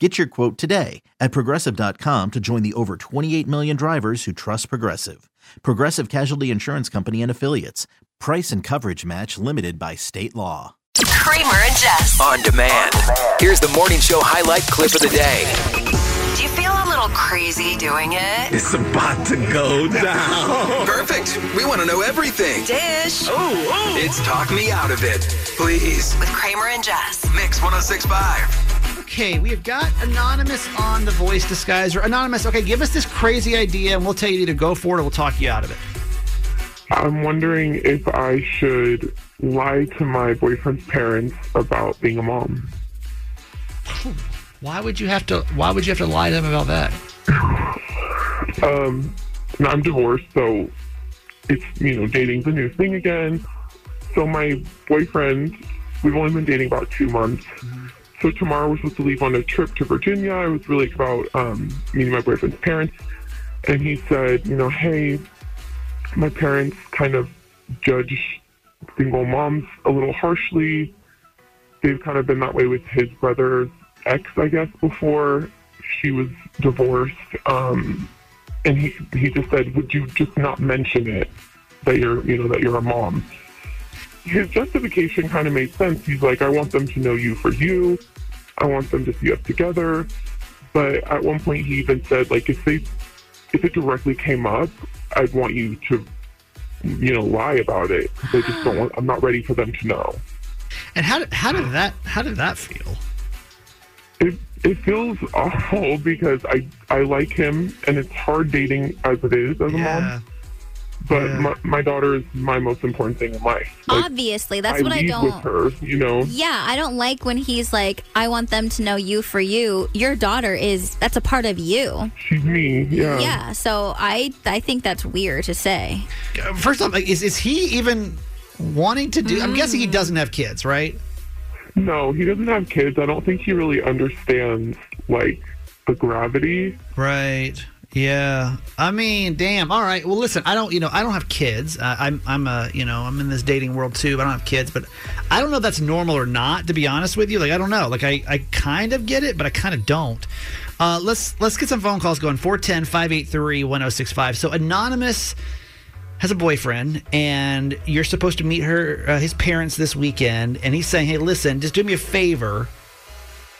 Get your quote today at progressive.com to join the over 28 million drivers who trust Progressive. Progressive Casualty Insurance Company and Affiliates. Price and coverage match limited by state law. Kramer and Jess. On demand. Here's the morning show highlight clip of the day. Do you feel a little crazy doing it? It's about to go down. Perfect. We want to know everything. Dish Oh, oh. It's Talk Me Out of It. Please. with Kramer and Jess. Mix 1065. Okay, we have got Anonymous on the voice disguiser. Anonymous, okay, give us this crazy idea and we'll tell you to either go for it or we'll talk you out of it. I'm wondering if I should lie to my boyfriend's parents about being a mom. Why would you have to why would you have to lie to them about that? Um, I'm divorced, so it's, you know, dating's a new thing again. So my boyfriend, we've only been dating about two months. So tomorrow we're supposed to leave on a trip to Virginia. I was really about um, meeting my boyfriend's parents. And he said, you know, hey, my parents kind of judge single moms a little harshly. They've kind of been that way with his brother's ex, I guess, before she was divorced. Um, and he he just said, "Would you just not mention it that you're you know that you're a mom?" His justification kind of made sense. He's like, "I want them to know you for you. I want them to see us together." But at one point, he even said, "Like if they if it directly came up, I'd want you to." You know, lie about it because I just don't want. I'm not ready for them to know. And how did how did that how did that feel? It it feels awful because I I like him and it's hard dating as it is as a mom. But Yeah. my, my daughter is my most important thing in life. Like, Obviously, that's I what I don't. with her. You know, Yeah, I don't like when he's like, I want them to know you for you. Your daughter is that's a part of you. she's me. Yeah. Yeah, so I I think that's weird to say. First off, like, is is he even wanting to do I'm guessing he doesn't have kids, right? No, he doesn't have kids. I don't think he really understands like the gravity. Right. Yeah. I mean, damn. All right. Well, listen. I don't. You know, I don't have kids. Uh, I'm. I'm a. You know, I'm in this dating world too. I don't have kids. But I don't know if that's normal or not. To be honest with you, like I don't know. Like I. I kind of get it, but I kind of don't. Uh, let's let's get some phone calls going. 410-583-1065. So anonymous has a boyfriend and you're supposed to meet her uh, his parents this weekend and he's saying hey listen just do me a favor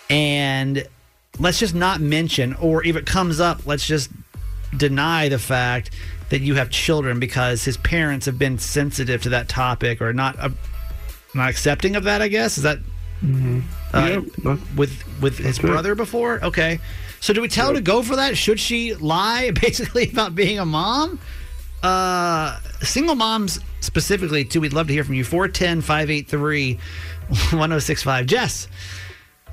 and let's just not mention or if it comes up let's just deny the fact that you have children because his parents have been sensitive to that topic or not uh, not accepting of that i guess? Is that uh, Yeah, with with his it. brother before? Okay. So do we tell her to go for that? Should she lie basically about being a mom? Uh single moms specifically too we'd love to hear from you. 410 583 1065 jess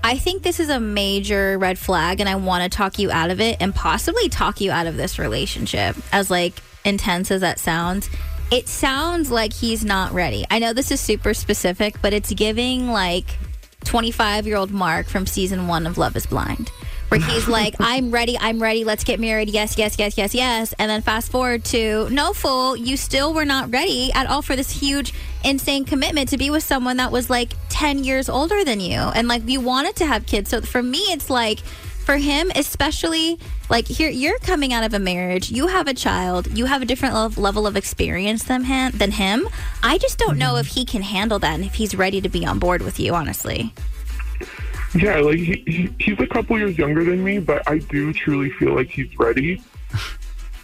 I think this is a major red flag and I want to talk you out of it and possibly talk you out of this relationship as like intense as that sounds. It sounds like he's not ready. I know this is super specific, but it's giving like 25 year old Mark from season one of Love is Blind, where he's like, I'm ready, I'm ready, let's get married. Yes, yes, yes, yes, yes. And then fast forward to, no, fool, you still were not ready at all for this huge, insane commitment to be with someone that was like 10 years older than you. And like, you wanted to have kids. So for me, it's like, for him, especially like here, you're coming out of a marriage. You have a child. You have a different lev- level of experience than him. Than him. I just don't know mm-hmm. if he can handle that and if he's ready to be on board with you. Honestly, Yeah, like he, he, he's a couple years younger than me, but I do truly feel like he's ready.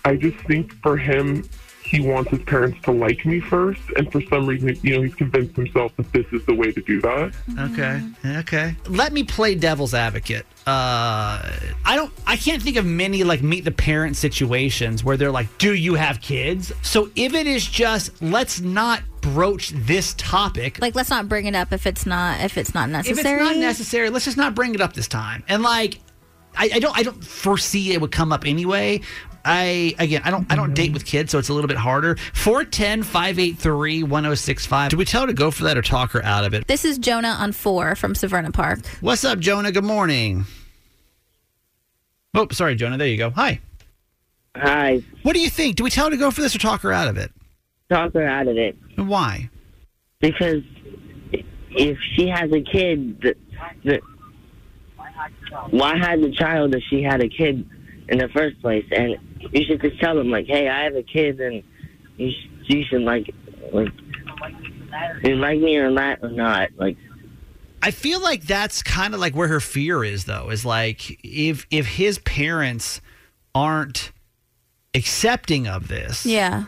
I just think for him, he wants his parents to like me first, and for some reason, you know, he's convinced himself that this is the way to do that. Okay. Okay. Let me play devil's advocate. Uh, I don't. I can't think of many like meet the parent situations where they're like, "Do you have kids?" So if it is just let's not broach this topic. Like, let's not bring it up if it's not if it's not necessary. if necessary. it's not necessary, let's just not bring it up this time. And like, I, I don't. I don't foresee it would come up anyway. I again, I don't. I don't date with kids, so it's a little bit harder. 410-583-1065. Do we tell her to go for that or talk her out of it? This is Jonah on four from Severna Park. What's up, Jonah? Good morning. Oh, sorry, Jonah. There you go. Hi. Hi. What do you think? Do we tell her to go for this or talk her out of it? Talk her out of it. Why? Because if she has a kid, the, the, why have the child if she had a kid in the first place? And you should just tell them, like, hey, I have a kid, and you, sh- you should, like, like, you like me or not, or not. Like, I feel like that's kind of like where her fear is, though. Is like if if his parents aren't accepting of this, Yeah.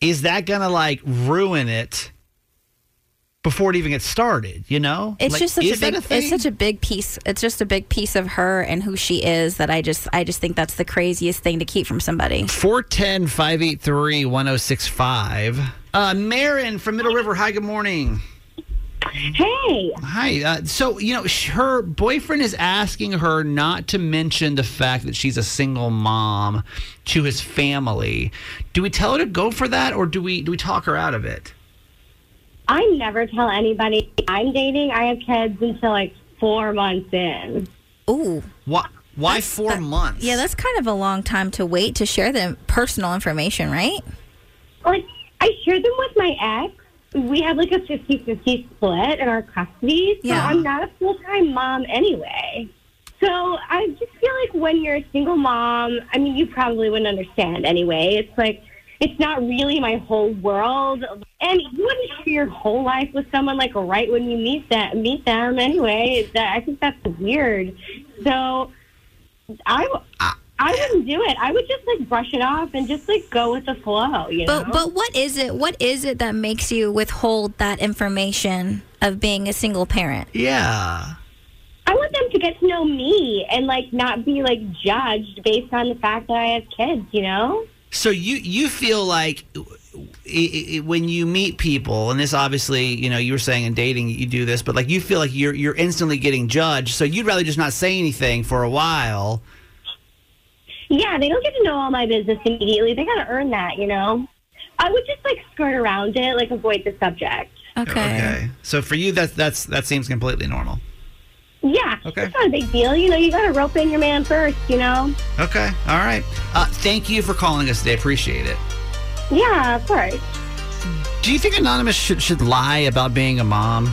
Is that gonna like ruin it before it even gets started? You know, It's Like, just such a big thing? it's such a big piece. It's just a big piece of her and who she is that I just I just think that's the craziest thing to keep from somebody. 410 583 1065. Uh, Marin from Middle River. Hi, good morning. Hey, Hi. Uh, so, you know, her boyfriend is asking her not to mention the fact that she's a single mom to his family. Do we tell her to go for that or do we do we talk her out of it? I never tell anybody I'm dating. I have kids until like four months in. Ooh. Why why 4 months? Yeah, that's kind of a long time to wait to share the personal information, right? Like, I share them with my ex. We have like a 50 50 split in our custody. So Yeah. I'm not a full time mom anyway. So I just feel like when you're a single mom, I mean, you probably wouldn't understand anyway. It's like, it's not really my whole world. And you wouldn't share your whole life with someone like right when you meet that meet them anyway. That I think that's weird. So I I do it. I would just like brush it off and just like go with the flow, you know. But but what is it? What is it that makes you withhold that information of being a single parent? Yeah. I want them to get to know me and like not be like judged based on the fact that I have kids, you know? So you you feel like i i when you meet people, and this obviously, you know, you were saying in dating you do this, but like you feel like you're you're instantly getting judged. So you'd rather just not say anything for a while. Yeah, they don't get to know all my business immediately. They got to earn that, you know? I would just like skirt around it, like avoid the subject. Okay. Okay. So for you, that's that's that seems completely normal. Yeah, Okay. it's not a big deal. You know, you got to rope in your man first, you know? Okay. All right. Uh, thank you for calling us today. Appreciate it. Yeah, of course. Do you think Anonymous should should lie about being a mom?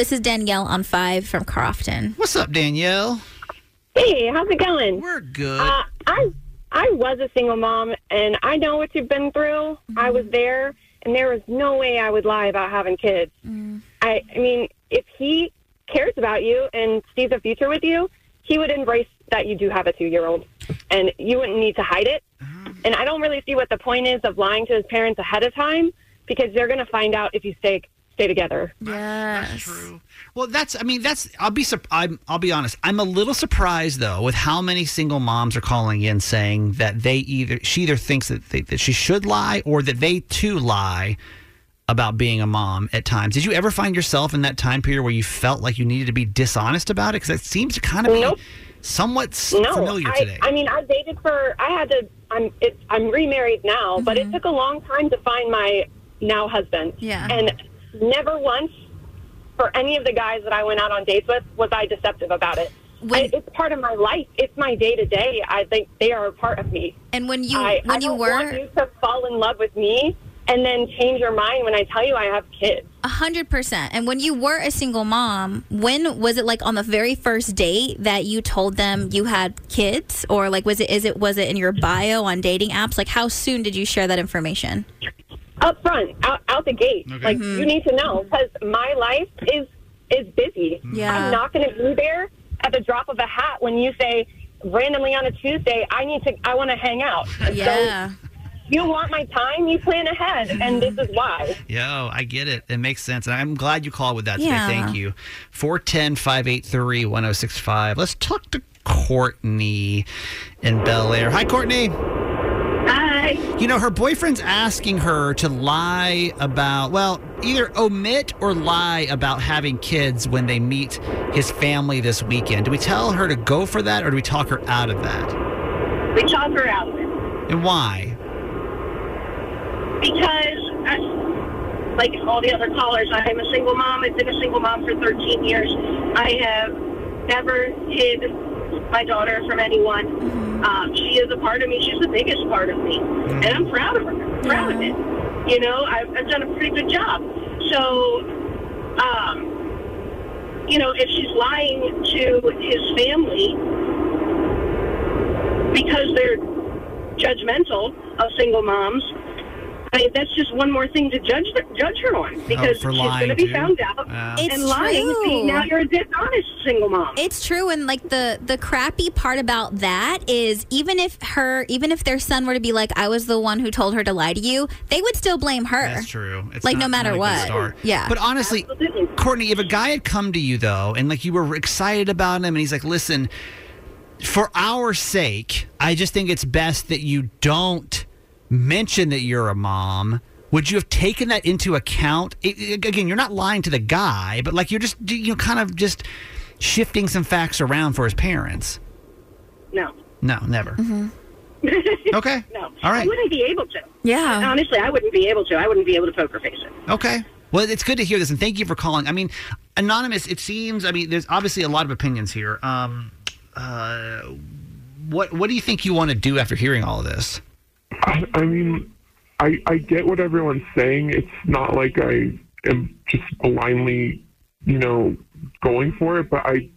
This is Danielle on five from Crofton. What's up, Danielle? Hey, how's it going? We're good. Uh, I I was a single mom, and I know what you've been through. I was mm-hmm. there, and there was no way I would lie about having kids. Mm. I I mean, if he cares about you and sees a future with you, he would embrace that you do have a two year old, and you wouldn't need to hide it. Ah. And I don't really see what the point is of lying to his parents ahead of time because they're going to find out if you stay stay together. Yes. That's true. Well, that's. I mean, that's. I'll be. surp- I'm. I'll be honest. I'm a little surprised though with how many single moms are calling in saying that they either she either thinks that they, that she should lie or that they too lie about being a mom at times. Did you ever find yourself in that time period where you felt like you needed to be dishonest about it? Because it seems to kind of Nope. be somewhat No, familiar I, today. I mean, I dated for. I had to. I'm. It, I'm remarried now, but it mm-hmm. took a long time to find my now husband. Yeah. And never once for any of the guys that I went out on dates with was I deceptive about it. I, it's part of my life. It's my day to day. I think they are a part of me. And when you I, when I you were want you to fall in love with me and then change your mind when I tell you I have kids. A hundred percent. And when you were a single mom, when was it like on the very first date that you told them you had kids, or like was it is it was it in your bio on dating apps? Like how soon did you share that information? Up front, out, out the gate. Okay. Like Mhm. you need to know because my life is is busy. Yeah. I'm not going to be there at the drop of a hat when you say randomly on a Tuesday I need to I want to hang out. Yeah. So you want my time, you plan ahead, and this is why. Yo, I get it. It makes sense. And I'm glad you called with that Yeah. today. Thank you. 410 583 1065. Let's talk to Courtney in Bel Air. Hi, Courtney. You know, her boyfriend's asking her to lie about, well, either omit or lie about having kids when they meet his family this weekend. Do we tell her to go for that or do we talk her out of that? We talk her out of it And why? because, uh, like all the other callers, I'm a single mom. I've been a single mom for 13 years. I have never hid my daughter from anyone. Um, she is a part of me. She's the biggest part of me, and I'm proud of her. I'm proud of it. You know, I've, I've done a pretty good job. So, um, you know, if she's lying to his family because they're judgmental of single moms. I mean, that's just one more thing to judge judge her on oh, because Oh, she's going to be too? found out Yeah. It's and lying. true. See, now you're a dishonest single mom. It's true, and like the the crappy part about that is even if her even if their son were to be like, I was the one who told her to lie to you, they would still blame her. That's true. It's like not- no matter not what. Yeah. But honestly, Courtney, if a guy had come to you though, and like you were excited about him, and he's like, "Listen, for our sake, I just think it's best that you don't mention that you're a mom." Would you have taken that into account? It- it- again, you're not lying to the guy, but like you're just you know kind of just shifting some facts around for his parents. no. No, never. Okay. no. All right. I wouldn't be able to. Yeah. Honestly, I wouldn't be able to. I wouldn't be able to poker face it. Okay. Well, it's good to hear this, and thank you for calling. I mean, anonymous. It seems. I mean, there's obviously a lot of opinions here. Um, uh, what What do you think you want to do after hearing all of this? I, I mean, I I get what everyone's saying. It's not like I am just blindly, you know, going for it. But I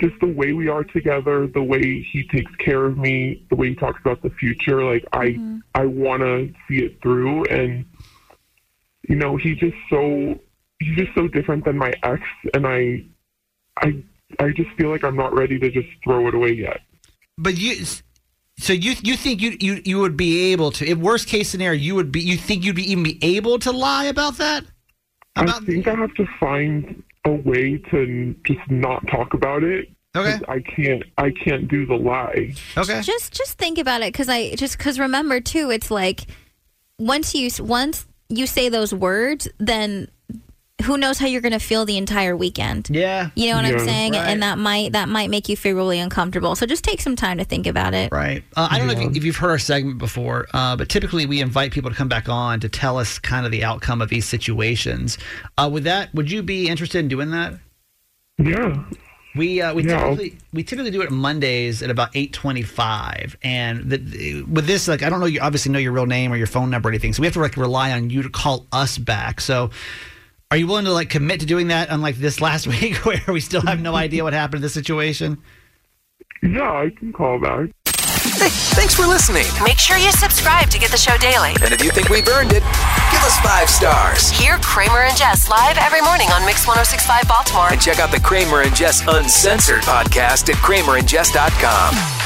just the way we are together, the way he takes care of me, the way he talks about the future. Like I mm-hmm. I want to see it through, and you know, he's just so he's just so different than my ex, and I I I just feel like I'm not ready to just throw it away yet. But you, so you you think you you you would be able to? In worst case scenario, you would be. You think you'd be even be able to lie about that? I think I have to find a way to just not talk about it. Okay. I can't. I can't do the lie. Okay. Just just think about it because I just because remember too, it's like once you once you say those words, then who knows how you're going to feel the entire weekend. Yeah. You know what I'm saying? Right. And that might that might make you feel really uncomfortable. So just take some time to think about it. Right. Uh, I don't know if, you, if you've heard our segment before, uh, but typically we invite people to come back on to tell us kind of the outcome of these situations. Uh, with that, would you be interested in doing that? Yeah. We uh, we Yeah, I'll- typically we typically do it Mondays at about eight twenty five, and the, with this, like I don't know, you obviously know your real name or your phone number or anything, so we have to like rely on you to call us back. So, are you willing to like commit to doing that? Unlike this last week, where we still have no idea what happened in this situation. Yeah, I can call back. Hey, thanks for listening. Make sure you subscribe to get the show daily. And if you think we've earned it, give us five stars. Hear Kramer and Jess live every morning on Mix 1065 Baltimore. And check out the Kramer and Jess Uncensored podcast at kramerandjess.com.